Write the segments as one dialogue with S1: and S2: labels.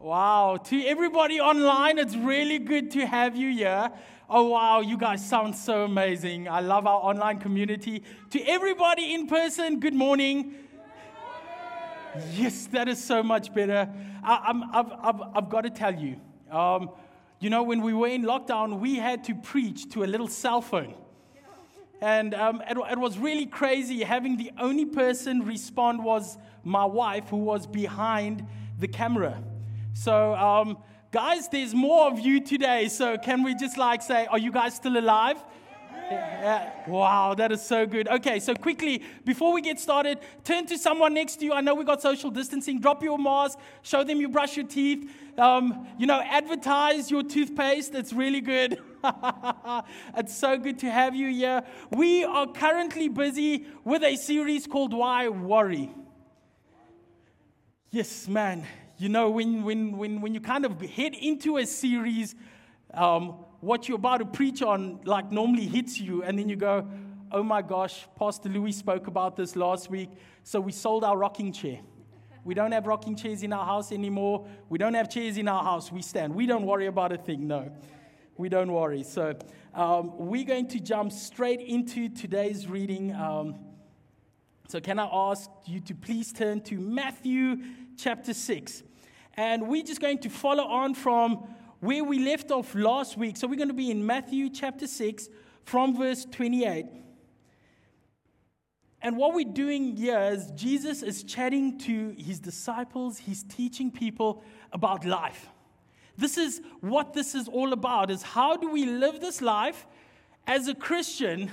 S1: Wow. To everybody online, it's really good to have you here. Oh, wow. You guys sound so amazing. I love our online community. To everybody in person, good morning. Yes, that is so much better. I, have got to tell you, um, you know, when we were in lockdown, we had to preach to a little cell phone. And um, it, it was really crazy having the only person respond was my wife, who was behind the camera. So, um, guys, there's more of you today. So, can we just like say, are you guys still alive? Yeah. Wow, that is so good. Okay, so quickly, before we get started, turn to someone next to you. I know we got social distancing. Drop your mask, show them you brush your teeth. Um, you know, advertise your toothpaste. It's really good. it's so good to have you here. We are currently busy with a series called Why Worry. Yes, man you know, when, when, when, when you kind of head into a series, um, what you're about to preach on, like, normally hits you, and then you go, oh my gosh, Pastor Louis spoke about this last week, so we sold our rocking chair. We don't have rocking chairs in our house anymore. We don't have chairs in our house. We stand. We don't worry about a thing, no. We don't worry. So, um, we're going to jump straight into today's reading. Um, so, can I ask you to please turn to Matthew chapter 6? And we're just going to follow on from where we left off last week. So we're going to be in Matthew chapter 6 from verse 28. And what we're doing here is Jesus is chatting to his disciples, he's teaching people about life. This is what this is all about is how do we live this life as a Christian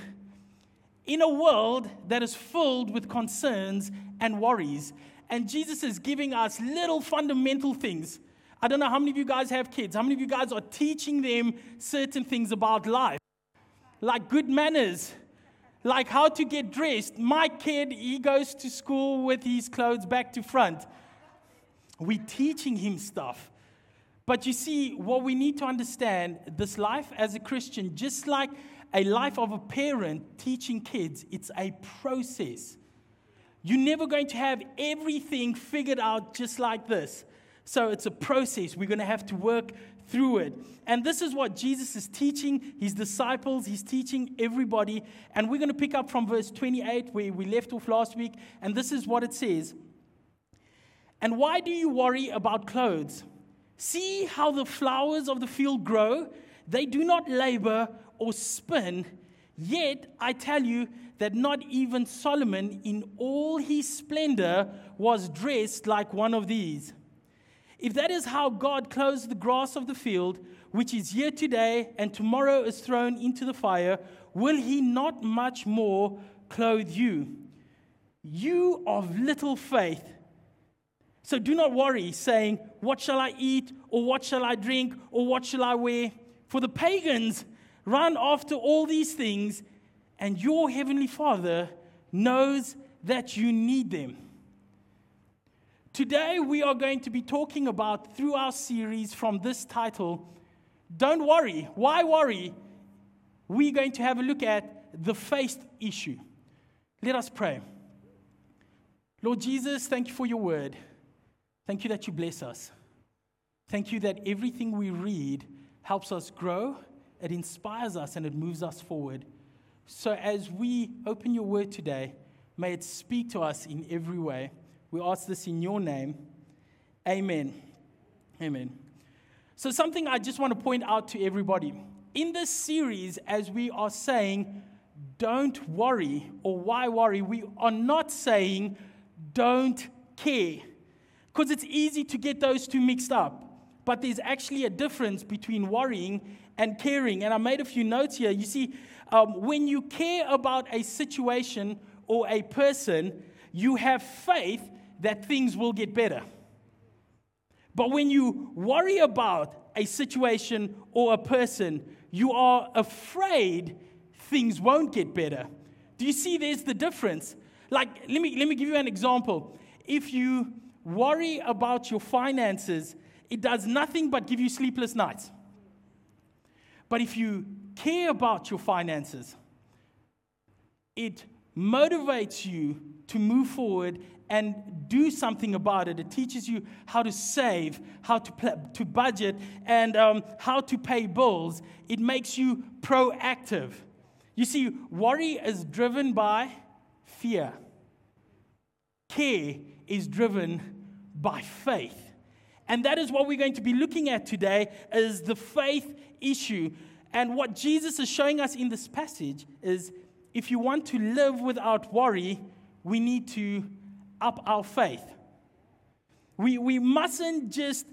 S1: in a world that is filled with concerns and worries and Jesus is giving us little fundamental things. I don't know how many of you guys have kids. How many of you guys are teaching them certain things about life? Like good manners, like how to get dressed. My kid, he goes to school with his clothes back to front. We're teaching him stuff. But you see, what we need to understand this life as a Christian, just like a life of a parent teaching kids, it's a process. You're never going to have everything figured out just like this. So it's a process. We're going to have to work through it. And this is what Jesus is teaching his disciples, he's teaching everybody. And we're going to pick up from verse 28, where we left off last week. And this is what it says And why do you worry about clothes? See how the flowers of the field grow? They do not labor or spin. Yet I tell you, that not even Solomon, in all his splendor, was dressed like one of these. If that is how God clothes the grass of the field, which is here today and tomorrow is thrown into the fire, will he not much more clothe you? You of little faith. So do not worry, saying, What shall I eat, or what shall I drink, or what shall I wear? For the pagans run after all these things and your Heavenly Father knows that you need them. Today, we are going to be talking about, through our series from this title, Don't Worry. Why worry? We're going to have a look at the faith issue. Let us pray. Lord Jesus, thank you for your word. Thank you that you bless us. Thank you that everything we read helps us grow, it inspires us, and it moves us forward. So, as we open your word today, may it speak to us in every way. We ask this in your name. Amen. Amen. So, something I just want to point out to everybody in this series, as we are saying, don't worry or why worry, we are not saying don't care. Because it's easy to get those two mixed up. But there's actually a difference between worrying and caring. And I made a few notes here. You see, um, when you care about a situation or a person, you have faith that things will get better. But when you worry about a situation or a person, you are afraid things won't get better. Do you see there's the difference? Like, let me, let me give you an example. If you worry about your finances, it does nothing but give you sleepless nights. But if you care about your finances, it motivates you to move forward and do something about it. It teaches you how to save, how to, pl- to budget, and um, how to pay bills. It makes you proactive. You see, worry is driven by fear, care is driven by faith. And that is what we're going to be looking at today is the faith issue. And what Jesus is showing us in this passage is if you want to live without worry, we need to up our faith. We, we mustn't just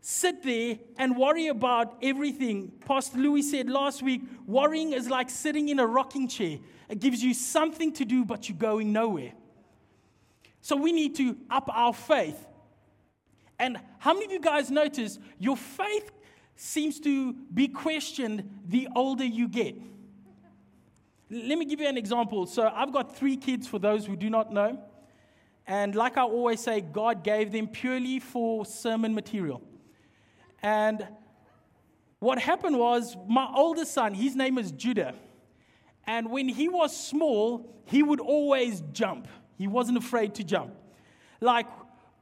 S1: sit there and worry about everything. Pastor Louis said last week worrying is like sitting in a rocking chair. It gives you something to do, but you're going nowhere. So we need to up our faith. And how many of you guys notice your faith seems to be questioned the older you get? Let me give you an example. So I've got three kids for those who do not know. And like I always say, God gave them purely for sermon material. And what happened was, my oldest son, his name is Judah. And when he was small, he would always jump. He wasn't afraid to jump. Like,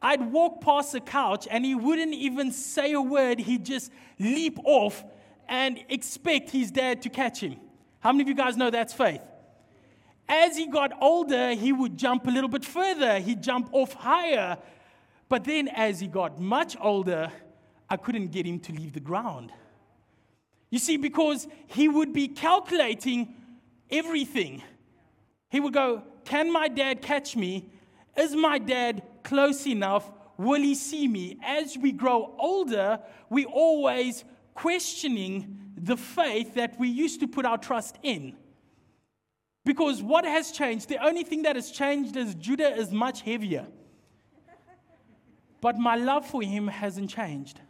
S1: I'd walk past the couch and he wouldn't even say a word. He'd just leap off and expect his dad to catch him. How many of you guys know that's faith? As he got older, he would jump a little bit further, he'd jump off higher. But then, as he got much older, I couldn't get him to leave the ground. You see, because he would be calculating everything. He would go, Can my dad catch me? Is my dad close enough? Will he see me? As we grow older, we always questioning the faith that we used to put our trust in. Because what has changed? The only thing that has changed is Judah is much heavier. But my love for him hasn't changed.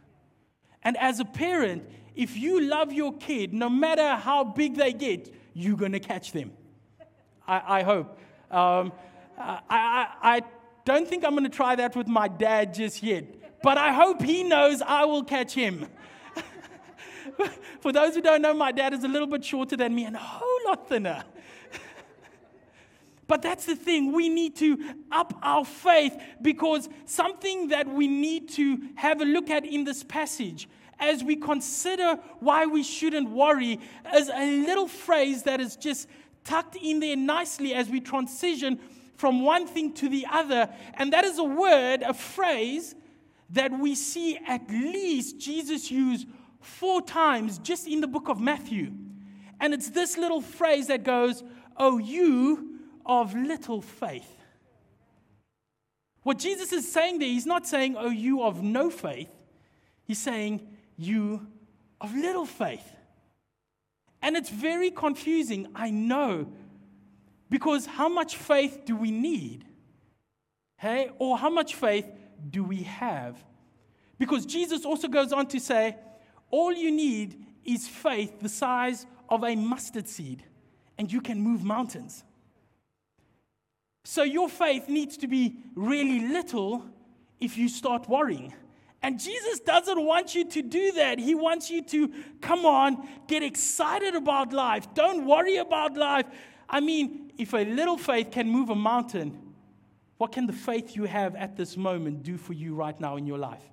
S1: And as a parent, if you love your kid, no matter how big they get, you're going to catch them. I, I hope. Um, I, I, I don't think I'm going to try that with my dad just yet, but I hope he knows I will catch him. For those who don't know, my dad is a little bit shorter than me and a whole lot thinner. But that's the thing. We need to up our faith because something that we need to have a look at in this passage as we consider why we shouldn't worry is a little phrase that is just tucked in there nicely as we transition from one thing to the other. And that is a word, a phrase that we see at least Jesus use four times just in the book of Matthew. And it's this little phrase that goes, Oh, you of little faith. What Jesus is saying there, he's not saying, Oh, you of no faith. He's saying, You of little faith. And it's very confusing, I know, because how much faith do we need? Hey, or how much faith do we have? Because Jesus also goes on to say, all you need is faith the size of a mustard seed, and you can move mountains. So your faith needs to be really little if you start worrying. And Jesus doesn't want you to do that. He wants you to come on, get excited about life. Don't worry about life. I mean, if a little faith can move a mountain, what can the faith you have at this moment do for you right now in your life?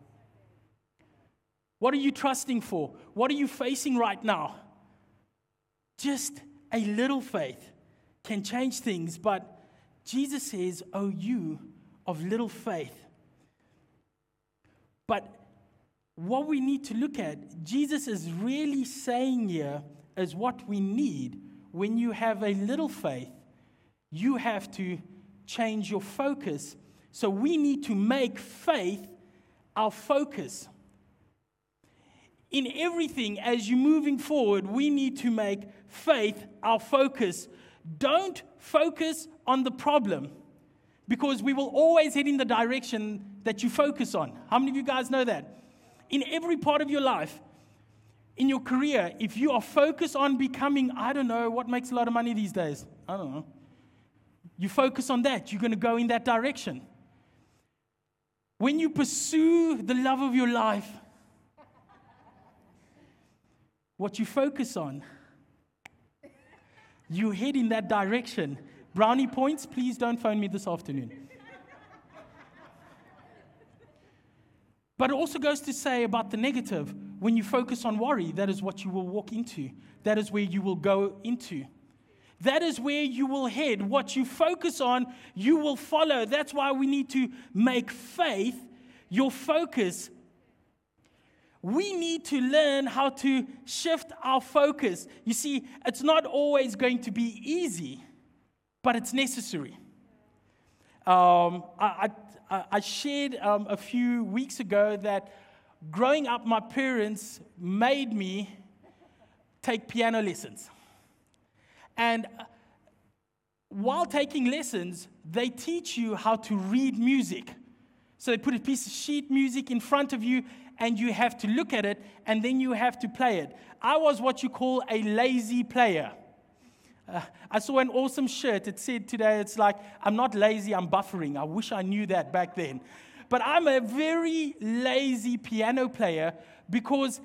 S1: What are you trusting for? What are you facing right now? Just a little faith can change things, but Jesus says, Oh, you of little faith. But what we need to look at, Jesus is really saying here, is what we need when you have a little faith. You have to change your focus. So we need to make faith our focus. In everything, as you're moving forward, we need to make faith our focus. Don't focus on the problem because we will always head in the direction that you focus on. How many of you guys know that? In every part of your life, in your career, if you are focused on becoming, I don't know, what makes a lot of money these days? I don't know. You focus on that, you're going to go in that direction. When you pursue the love of your life, what you focus on you head in that direction. Brownie points, please don't phone me this afternoon. But it also goes to say about the negative when you focus on worry, that is what you will walk into, that is where you will go into. That is where you will head. What you focus on, you will follow. That's why we need to make faith your focus. We need to learn how to shift our focus. You see, it's not always going to be easy, but it's necessary. Um, I, I, I, shared um, a few weeks ago that growing up, my parents made me take piano lessons. And while taking lessons, they teach you how to read music. So they put a piece of sheet music in front of you, and you have to look at it, and then you have to play it. I was what you call a lazy player. Uh, I saw an awesome shirt. It said today, it's like, I'm not lazy, I'm buffering. I wish I knew that back then. But I'm a very lazy piano player because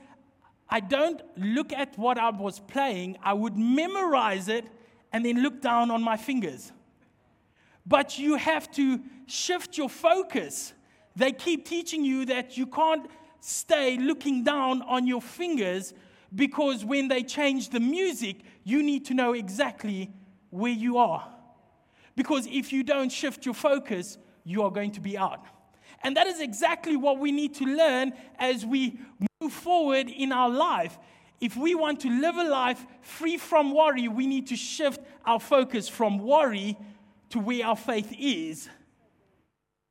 S1: I don't look at what I was playing, I would memorize it and then look down on my fingers. But you have to shift your focus. They keep teaching you that you can't stay looking down on your fingers because when they change the music, you need to know exactly where you are. Because if you don't shift your focus, you are going to be out. And that is exactly what we need to learn as we move forward in our life. If we want to live a life free from worry, we need to shift our focus from worry to where our faith is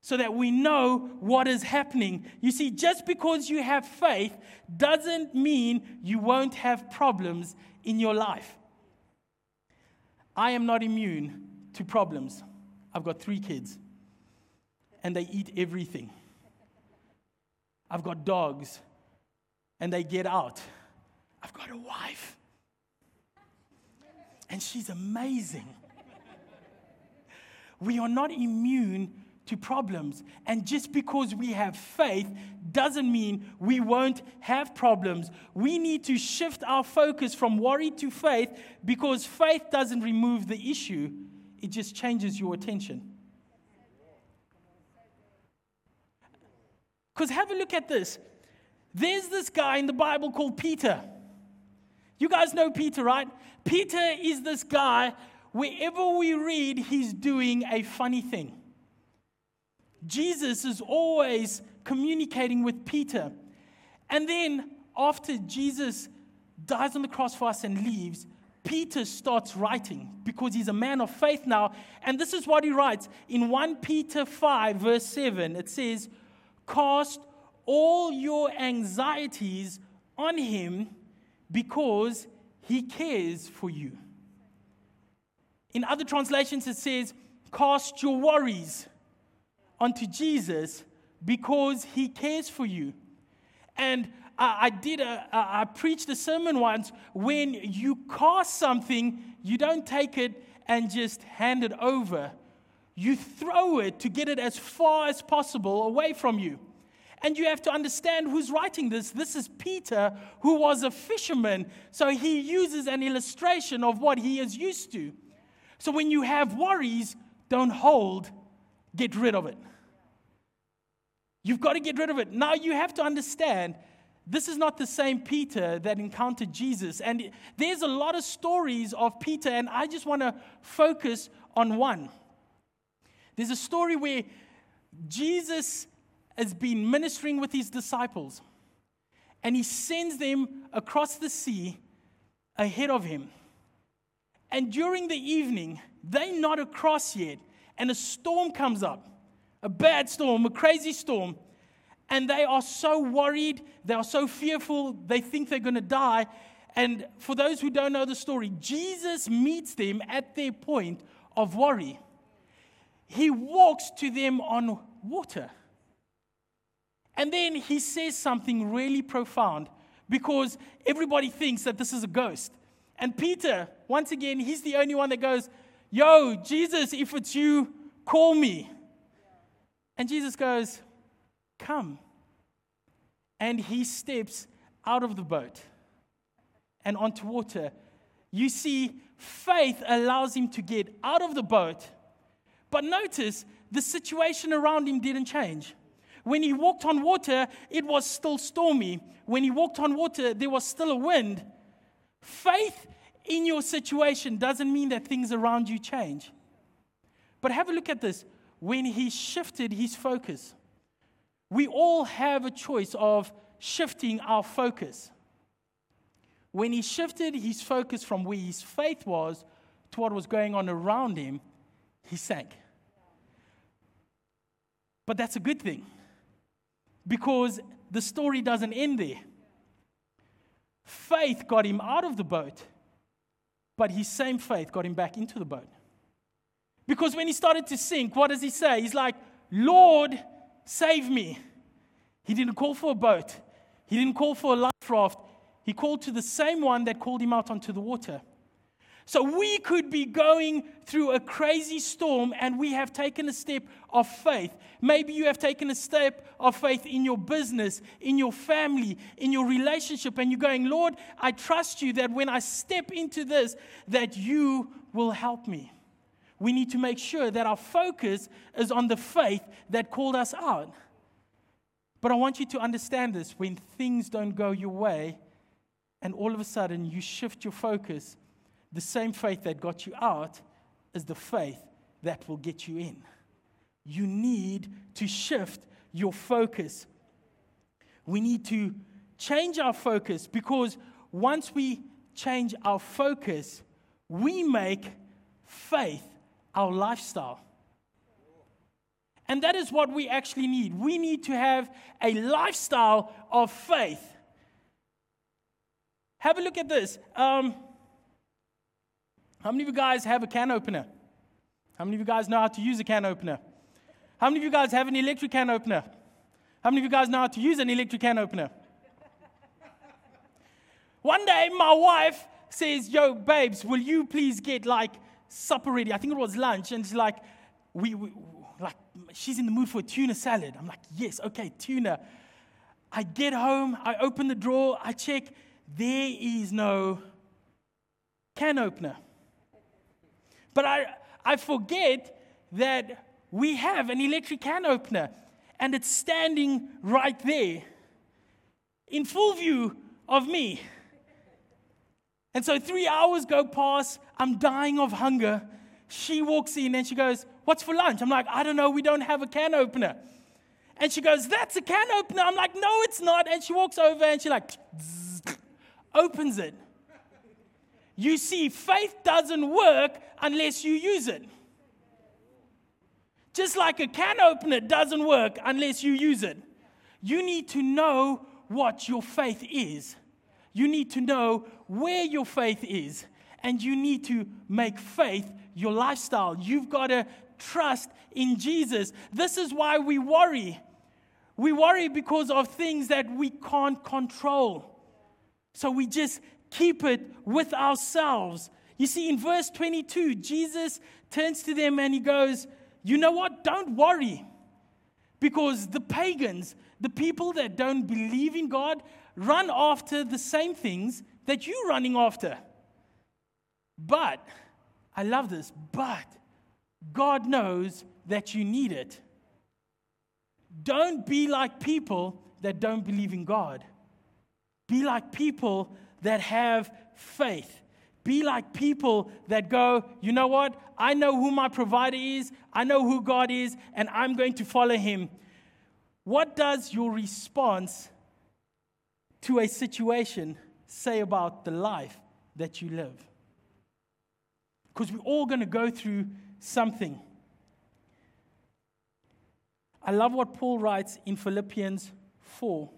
S1: so that we know what is happening. You see, just because you have faith doesn't mean you won't have problems in your life. I am not immune to problems. I've got three kids, and they eat everything. I've got dogs, and they get out. I've got a wife. And she's amazing. We are not immune to problems. And just because we have faith doesn't mean we won't have problems. We need to shift our focus from worry to faith because faith doesn't remove the issue, it just changes your attention. Because have a look at this. There's this guy in the Bible called Peter. You guys know Peter, right? Peter is this guy, wherever we read, he's doing a funny thing. Jesus is always communicating with Peter. And then, after Jesus dies on the cross for us and leaves, Peter starts writing because he's a man of faith now. And this is what he writes in 1 Peter 5, verse 7. It says, Cast all your anxieties on him because he cares for you. In other translations, it says, Cast your worries onto Jesus because he cares for you. And I, did a, I preached a sermon once when you cast something, you don't take it and just hand it over. You throw it to get it as far as possible away from you. And you have to understand who's writing this. This is Peter, who was a fisherman. So he uses an illustration of what he is used to. So when you have worries, don't hold, get rid of it. You've got to get rid of it. Now you have to understand this is not the same Peter that encountered Jesus. And there's a lot of stories of Peter, and I just want to focus on one. There's a story where Jesus has been ministering with his disciples, and he sends them across the sea ahead of him. And during the evening, they're not across yet, and a storm comes up a bad storm, a crazy storm. And they are so worried, they are so fearful, they think they're going to die. And for those who don't know the story, Jesus meets them at their point of worry. He walks to them on water. And then he says something really profound because everybody thinks that this is a ghost. And Peter, once again, he's the only one that goes, Yo, Jesus, if it's you, call me. And Jesus goes, Come. And he steps out of the boat and onto water. You see, faith allows him to get out of the boat. But notice the situation around him didn't change. When he walked on water, it was still stormy. When he walked on water, there was still a wind. Faith in your situation doesn't mean that things around you change. But have a look at this. When he shifted his focus, we all have a choice of shifting our focus. When he shifted his focus from where his faith was to what was going on around him, he sank. But that's a good thing because the story doesn't end there. Faith got him out of the boat, but his same faith got him back into the boat. Because when he started to sink, what does he say? He's like, Lord, save me. He didn't call for a boat, he didn't call for a life raft. He called to the same one that called him out onto the water. So we could be going through a crazy storm and we have taken a step of faith. Maybe you have taken a step of faith in your business, in your family, in your relationship, and you're going, Lord, I trust you that when I step into this, that you will help me. We need to make sure that our focus is on the faith that called us out. But I want you to understand this when things don't go your way, and all of a sudden you shift your focus, the same faith that got you out is the faith that will get you in. You need to shift your focus. We need to change our focus because once we change our focus, we make faith our lifestyle. And that is what we actually need. We need to have a lifestyle of faith. Have a look at this. Um, how many of you guys have a can opener? How many of you guys know how to use a can opener? How many of you guys have an electric can opener? How many of you guys know how to use an electric can opener? One day, my wife says, Yo, babes, will you please get like supper ready? I think it was lunch. And she's like, we, we like, she's in the mood for a tuna salad. I'm like, yes, okay, tuna. I get home, I open the drawer, I check, there is no can opener. But I, I forget that we have an electric can opener and it's standing right there in full view of me. And so three hours go past, I'm dying of hunger. She walks in and she goes, What's for lunch? I'm like, I don't know, we don't have a can opener. And she goes, That's a can opener. I'm like, No, it's not. And she walks over and she like opens it. You see, faith doesn't work unless you use it. Just like a can opener doesn't work unless you use it. You need to know what your faith is. You need to know where your faith is. And you need to make faith your lifestyle. You've got to trust in Jesus. This is why we worry. We worry because of things that we can't control. So we just keep it with ourselves. You see, in verse 22, Jesus turns to them and he goes, You know what? Don't worry. Because the pagans, the people that don't believe in God, run after the same things that you're running after. But, I love this, but God knows that you need it. Don't be like people that don't believe in God. Be like people that have faith. Be like people that go, you know what? I know who my provider is, I know who God is, and I'm going to follow him. What does your response to a situation say about the life that you live? Because we're all going to go through something. I love what Paul writes in Philippians 4.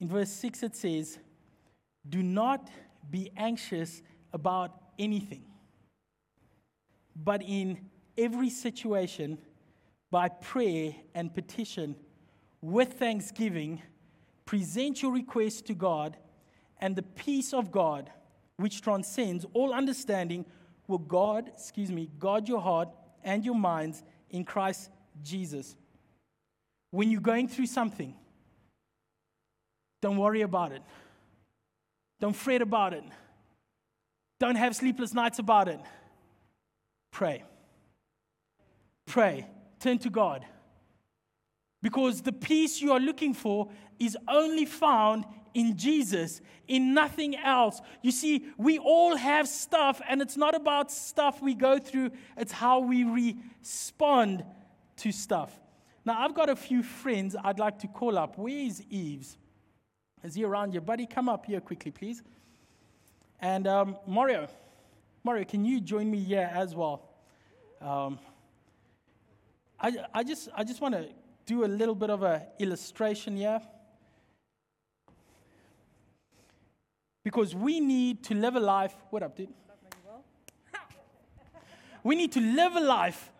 S1: In verse 6, it says, Do not be anxious about anything, but in every situation, by prayer and petition, with thanksgiving, present your requests to God, and the peace of God, which transcends all understanding, will God, excuse me, guard your heart and your minds in Christ Jesus. When you're going through something, don't worry about it. Don't fret about it. Don't have sleepless nights about it. Pray. Pray. Turn to God. Because the peace you are looking for is only found in Jesus, in nothing else. You see, we all have stuff, and it's not about stuff we go through, it's how we respond to stuff. Now, I've got a few friends I'd like to call up. Where is Eves? Is he around here? Buddy, come up here quickly, please. And um, Mario, Mario, can you join me here as well? Um, I, I just, I just want to do a little bit of an illustration here. Because we need to live a life. What up, dude? we need to live a life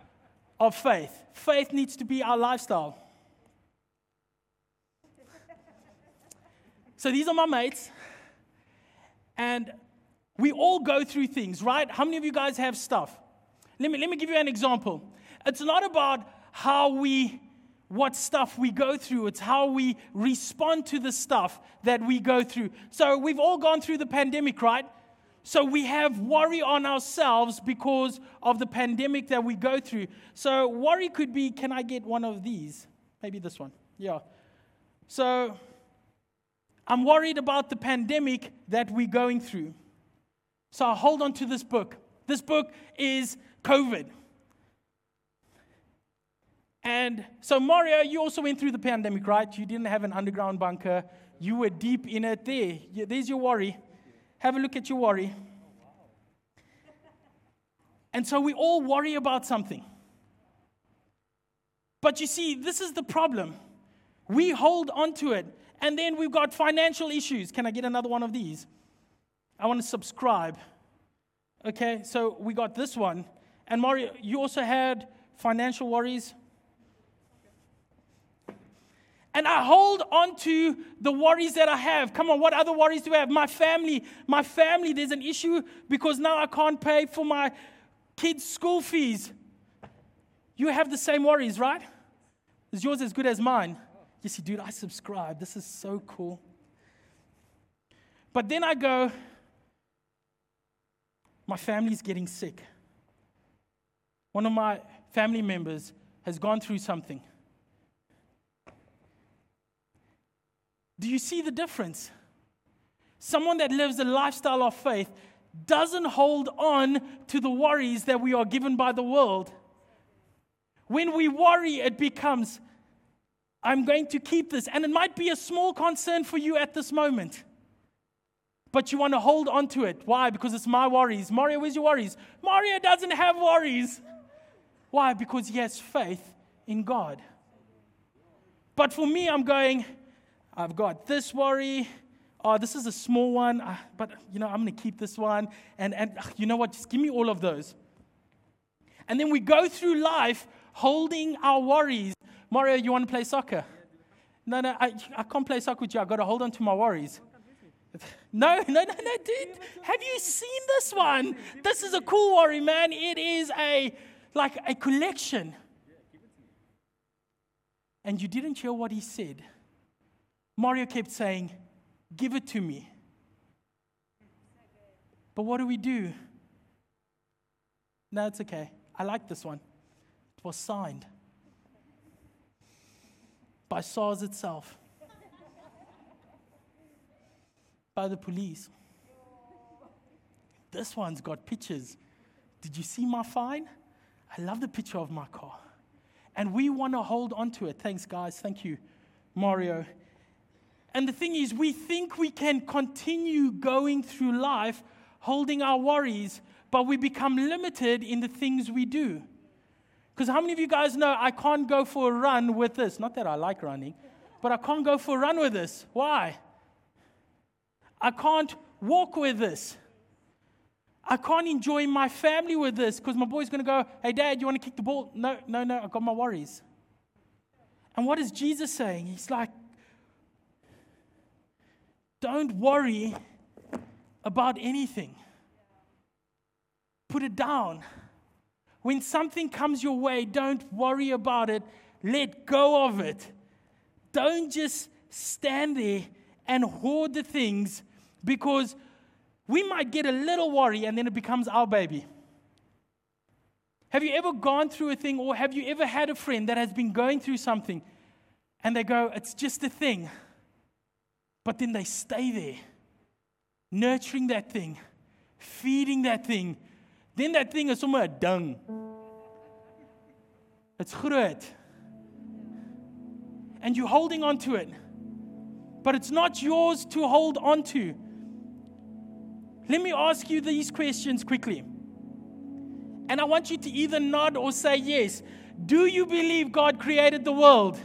S1: of faith. Faith needs to be our lifestyle. So these are my mates. And we all go through things, right? How many of you guys have stuff? Let me, let me give you an example. It's not about how we, what stuff we go through, it's how we respond to the stuff that we go through. So we've all gone through the pandemic, right? So we have worry on ourselves because of the pandemic that we go through. So worry could be can I get one of these? Maybe this one. Yeah. So I'm worried about the pandemic that we're going through. So I hold on to this book. This book is COVID. And so, Mario, you also went through the pandemic, right? You didn't have an underground bunker. You were deep in it there. There's your worry. Have a look at your worry. And so we all worry about something. But you see, this is the problem. We hold on to it, and then we've got financial issues. Can I get another one of these? I want to subscribe. Okay, so we got this one. And Mario, you also had financial worries. And I hold on to the worries that I have. Come on, what other worries do I have? My family. My family, there's an issue because now I can't pay for my kids' school fees. You have the same worries, right? Is yours as good as mine? Yes, dude, I subscribe. This is so cool. But then I go, my family's getting sick. One of my family members has gone through something. Do you see the difference? Someone that lives a lifestyle of faith doesn't hold on to the worries that we are given by the world. When we worry, it becomes, I'm going to keep this. And it might be a small concern for you at this moment. But you want to hold on to it. Why? Because it's my worries. Mario, where's your worries? Mario doesn't have worries. Why? Because he has faith in God. But for me, I'm going, I've got this worry. Oh, this is a small one, uh, but you know, I'm going to keep this one. And, and uh, you know what? Just give me all of those. And then we go through life holding our worries. Mario, you want to play soccer? No, no, I, I can't play soccer with you. I've got to hold on to my worries. No, no, no, no, dude. Have you seen this one? This is a cool worry, man. It is a like a collection. And you didn't hear what he said. Mario kept saying, Give it to me. But what do we do? No, it's okay. I like this one. It was signed by SARS itself, by the police. This one's got pictures. Did you see my fine? I love the picture of my car. And we want to hold on to it. Thanks, guys. Thank you, Mario. And the thing is, we think we can continue going through life holding our worries, but we become limited in the things we do. Because how many of you guys know I can't go for a run with this? Not that I like running, but I can't go for a run with this. Why? I can't walk with this. I can't enjoy my family with this because my boy's going to go, Hey, dad, you want to kick the ball? No, no, no, I've got my worries. And what is Jesus saying? He's like, don't worry about anything. Put it down. When something comes your way, don't worry about it. Let go of it. Don't just stand there and hoard the things because we might get a little worry and then it becomes our baby. Have you ever gone through a thing or have you ever had a friend that has been going through something and they go, It's just a thing. But then they stay there, nurturing that thing, feeding that thing. Then that thing is somewhere a dung. It's groot. And you're holding on to it. But it's not yours to hold on to. Let me ask you these questions quickly. And I want you to either nod or say yes. Do you believe God created the world?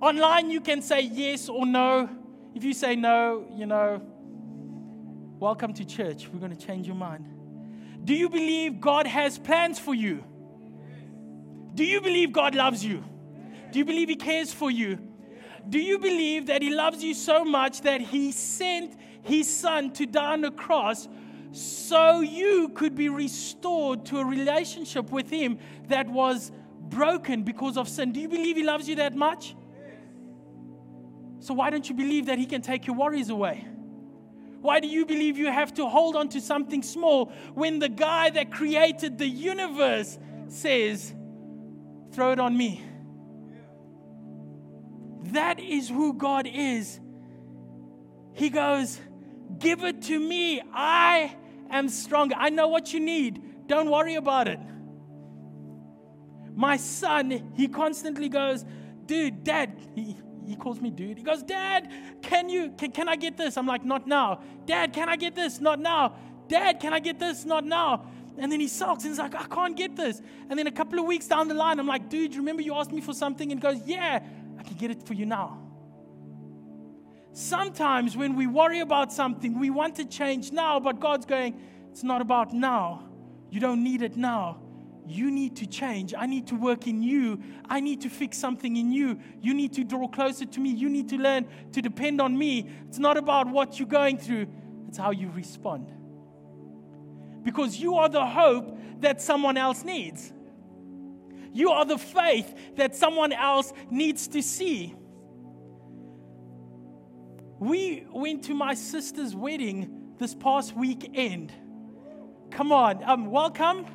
S1: Online, you can say yes or no. If you say no, you know, welcome to church. We're going to change your mind. Do you believe God has plans for you? Do you believe God loves you? Do you believe He cares for you? Do you believe that He loves you so much that He sent His Son to die on the cross so you could be restored to a relationship with Him that was broken because of sin? Do you believe He loves you that much? So, why don't you believe that He can take your worries away? Why do you believe you have to hold on to something small when the guy that created the universe says, throw it on me? That is who God is. He goes, Give it to me. I am stronger. I know what you need. Don't worry about it. My son, he constantly goes, Dude, dad, he calls me dude. He goes, Dad, can you, can, can I get this? I'm like, Not now. Dad, can I get this? Not now. Dad, can I get this? Not now. And then he sulks and he's like, I can't get this. And then a couple of weeks down the line, I'm like, Dude, remember you asked me for something? And goes, Yeah, I can get it for you now. Sometimes when we worry about something, we want to change now, but God's going, It's not about now. You don't need it now. You need to change. I need to work in you. I need to fix something in you. You need to draw closer to me. You need to learn to depend on me. It's not about what you're going through, it's how you respond. Because you are the hope that someone else needs. You are the faith that someone else needs to see. We went to my sister's wedding this past weekend. Come on, um, welcome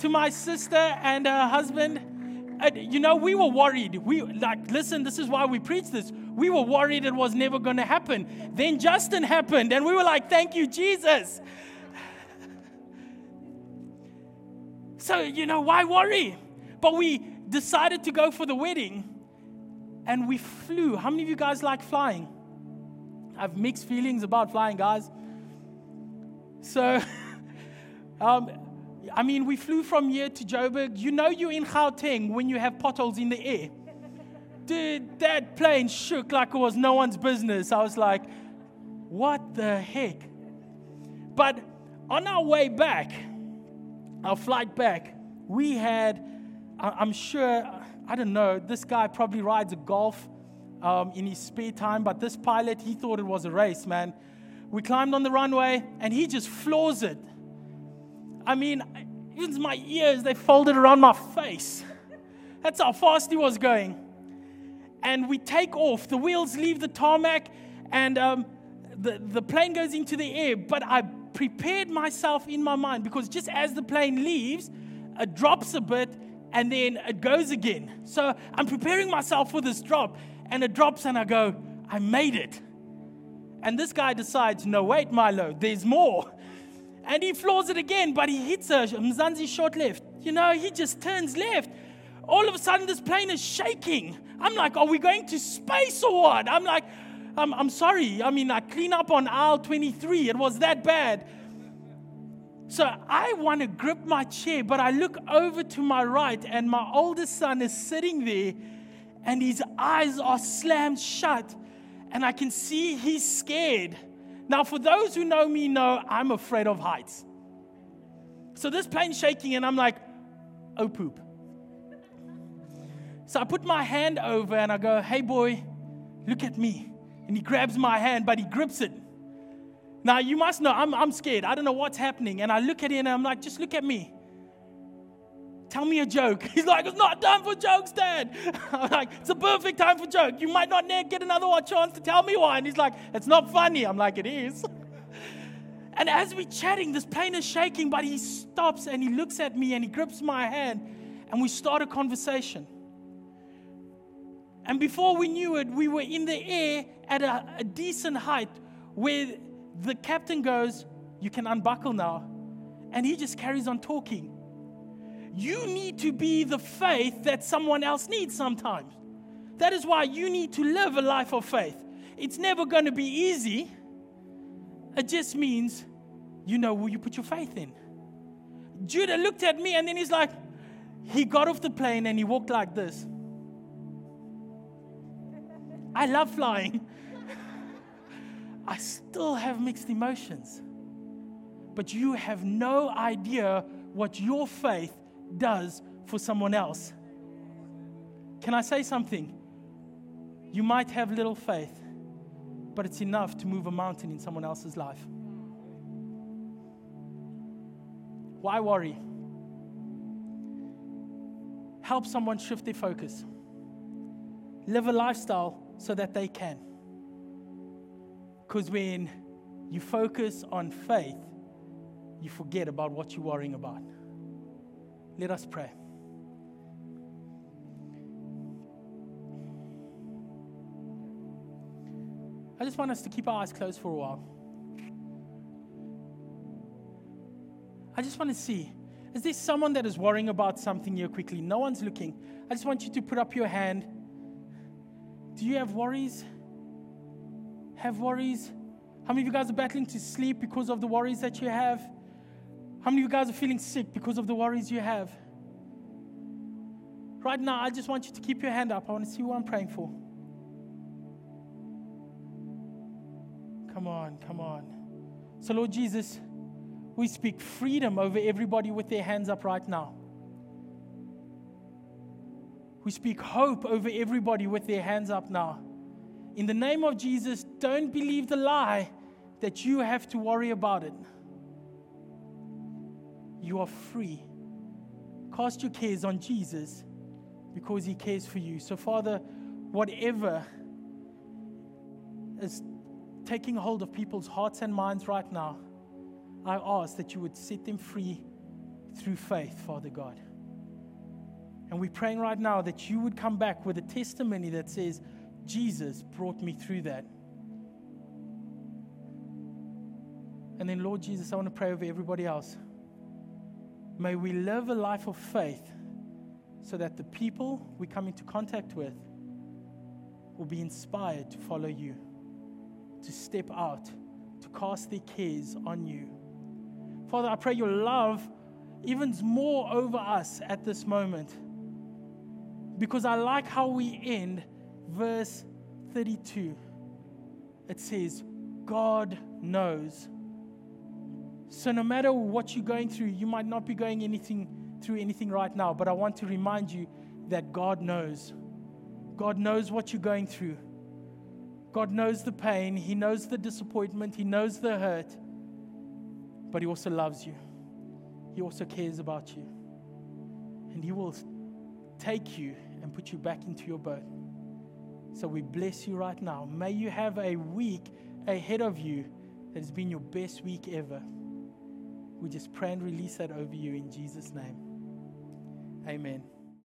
S1: to my sister and her husband. And, you know, we were worried. We like, listen, this is why we preach this. We were worried it was never going to happen. Then Justin happened, and we were like, thank you, Jesus. So, you know, why worry? But we decided to go for the wedding and we flew. How many of you guys like flying? I have mixed feelings about flying, guys. So, um, I mean, we flew from here to Joburg. You know, you're in Gauteng when you have potholes in the air. Dude, that plane shook like it was no one's business. I was like, what the heck? But on our way back, our flight back, we had, I'm sure, I don't know, this guy probably rides a golf um, in his spare time, but this pilot, he thought it was a race, man. We climbed on the runway and he just floors it. I mean, even my ears, they folded around my face. That's how fast he was going. And we take off, the wheels leave the tarmac, and um, the, the plane goes into the air. But I prepared myself in my mind because just as the plane leaves, it drops a bit and then it goes again. So I'm preparing myself for this drop, and it drops, and I go, I made it. And this guy decides, no, wait, Milo, there's more. And he floors it again, but he hits a Mzansi short left. You know, he just turns left. All of a sudden, this plane is shaking. I'm like, are we going to space or what? I'm like, I'm, I'm sorry. I mean, I clean up on aisle 23. It was that bad. So I want to grip my chair, but I look over to my right, and my oldest son is sitting there, and his eyes are slammed shut, and I can see he's scared. Now, for those who know me, know I'm afraid of heights. So this plane's shaking, and I'm like, oh poop. So I put my hand over and I go, hey boy, look at me and he grabs my hand, but he grips it. Now, you must know, I'm, I'm scared. I don't know what's happening. And I look at him and I'm like, just look at me. Tell me a joke. He's like, it's not time for jokes, Dad. I'm like, it's a perfect time for joke. You might not get another chance to tell me one. He's like, it's not funny. I'm like, it is. And as we're chatting, this plane is shaking, but he stops and he looks at me and he grips my hand and we start a conversation. And before we knew it, we were in the air at a, a decent height where the captain goes, You can unbuckle now. And he just carries on talking. You need to be the faith that someone else needs sometimes. That is why you need to live a life of faith. It's never going to be easy. It just means you know who you put your faith in. Judah looked at me and then he's like, he got off the plane and he walked like this. I love flying. I still have mixed emotions. But you have no idea what your faith does for someone else. Can I say something? You might have little faith, but it's enough to move a mountain in someone else's life. Why worry? Help someone shift their focus. Live a lifestyle so that they can. Because when you focus on faith, you forget about what you're worrying about. Let us pray. I just want us to keep our eyes closed for a while. I just want to see is there someone that is worrying about something here quickly? No one's looking. I just want you to put up your hand. Do you have worries? Have worries? How many of you guys are battling to sleep because of the worries that you have? How many of you guys are feeling sick because of the worries you have? Right now, I just want you to keep your hand up. I want to see who I'm praying for. Come on, come on. So, Lord Jesus, we speak freedom over everybody with their hands up right now. We speak hope over everybody with their hands up now. In the name of Jesus, don't believe the lie that you have to worry about it. You are free. Cast your cares on Jesus because he cares for you. So, Father, whatever is taking hold of people's hearts and minds right now, I ask that you would set them free through faith, Father God. And we're praying right now that you would come back with a testimony that says, Jesus brought me through that. And then, Lord Jesus, I want to pray over everybody else. May we live a life of faith so that the people we come into contact with will be inspired to follow you, to step out, to cast their cares on you. Father, I pray your love even more over us at this moment. Because I like how we end verse 32. It says, God knows. So no matter what you're going through, you might not be going anything through anything right now, but I want to remind you that God knows. God knows what you're going through. God knows the pain, He knows the disappointment, He knows the hurt but He also loves you. He also cares about you. And He will take you and put you back into your boat. So we bless you right now. May you have a week ahead of you that has been your best week ever. We just pray and release that over you in Jesus' name. Amen.